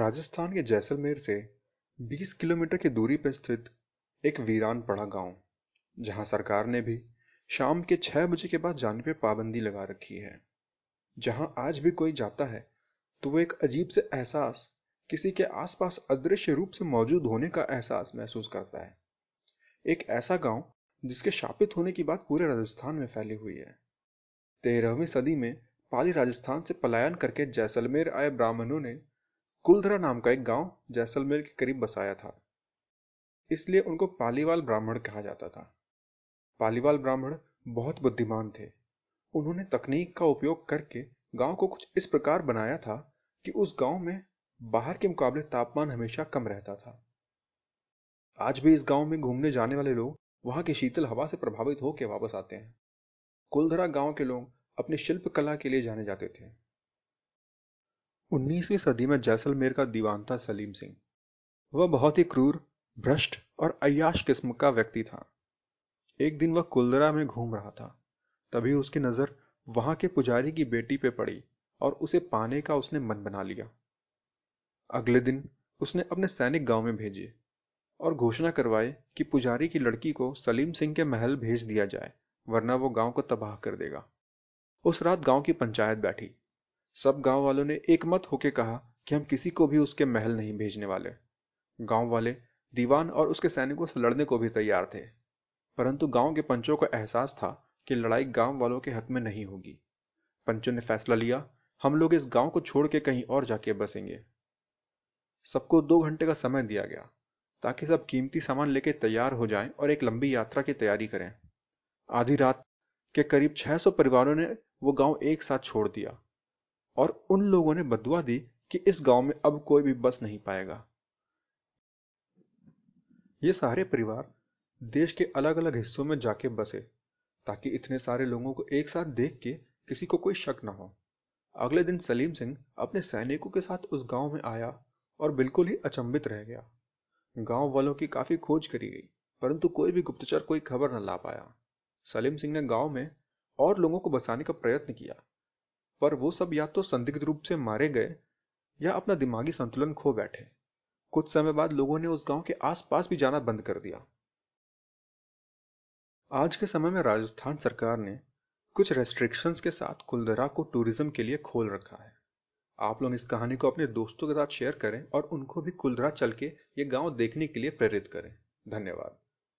राजस्थान के जैसलमेर से 20 किलोमीटर की दूरी पर स्थित एक वीरान पड़ा गाँव, जहाँ सरकार ने भी शाम के छह बजे के बाद जाने पर पाबंदी लगा रखी है। जहाँ आज भी कोई जाता है तो वो एक अजीब से एहसास, किसी के आसपास अदृश्य रूप से मौजूद होने का एहसास महसूस करता है। एक ऐसा गाँव, जिसके शापित होने की बात पूरे राजस्थान में फैली हुई है। तेरहवीं सदी में पाली राजस्थान से पलायन करके जैसलमेर आए ब्राह्मणों ने कुलधरा नाम का एक गाँव जैसलमेर के करीब बसाया था। इसलिए उनको पालीवाल ब्राह्मण कहा जाता था। पालीवाल ब्राह्मण बहुत बुद्धिमान थे। उन्होंने तकनीक का उपयोग करके गाँव को कुछ इस प्रकार बनाया था कि उस गाँव में बाहर के मुकाबले तापमान हमेशा कम रहता था। आज भी इस गाँव में घूमने जाने वाले लोग वहाँ की शीतल हवा से प्रभावित होकर वापस आते हैं। कुलधरा गाँव के लोग अपनी शिल्प कला के लिए जाने जाते थे। 19वीं सदी में जैसलमेर का दीवान था सलीम सिंह। वह बहुत ही क्रूर, भ्रष्ट और अयाश किस्म का व्यक्ति था। एक दिन वह कुलधरा में घूम रहा था। तभी उसकी नज़र वहाँ के पुजारी की बेटी पे पड़ी और उसे पाने का उसने मन बना लिया। अगले दिन उसने अपने सैनिक गाँव में भेजे और घोषणा करवाई कि पुजारी की लड़की को सलीम सिंह के महल भेज दिया जाए, वरना वो गाँव को तबाह कर देगा। उस रात गाँव की पंचायत बैठी। सब गाँव वालों ने एक मत होके कहा कि हम किसी को भी उसके महल नहीं भेजने वाले। गाँव वाले दीवान और उसके सैनिकों से लड़ने को भी तैयार थे, परंतु गाँव के पंचों को एहसास था कि लड़ाई गाँव वालों के हक में नहीं होगी। पंचों ने फैसला लिया, हम लोग इस गाँव को छोड़ के कहीं और जाके बसेंगे। सबको दो घंटे का समय दिया गया, ताकि सब कीमती सामान लेके तैयार हो जाएँ और एक लंबी यात्रा की तैयारी करें। आधी रात के करीब 600 परिवारों ने वो गाँव एक साथ छोड़ दिया। और उन लोगों ने बदुआ दी कि इस गाँव में अब कोई भी बस नहीं पाएगा। ये सारे परिवार देश के अलग अलग हिस्सों में जाके बसे, ताकि इतने सारे लोगों को एक साथ देख के किसी को कोई शक न हो। अगले दिन सलीम सिंह अपने सैनिकों के साथ उस गाँव में आया और बिल्कुल ही अचंभित रह गया। गाँव वालों की काफ़ी खोज करी गई, परंतु कोई भी गुप्तचर कोई खबर न ला पाया। सलीम सिंह ने गाँव में और लोगों को बसाने का प्रयत्न किया। पर वो सब या तो संदिग्ध रूप से मारे गए, या अपना दिमागी संतुलन खो बैठे। कुछ समय बाद लोगों ने उस गाँव के आसपास भी जाना बंद कर दिया। आज के समय में राजस्थान सरकार ने कुछ रेस्ट्रिक्शंस के साथ कुलदरा को टूरिज़्म के लिए खोल रखा है। आप लोग इस कहानी को अपने दोस्तों के साथ शेयर करें और उनको भी कुलदरा चल के ये गाँव देखने के लिए प्रेरित करें। धन्यवाद।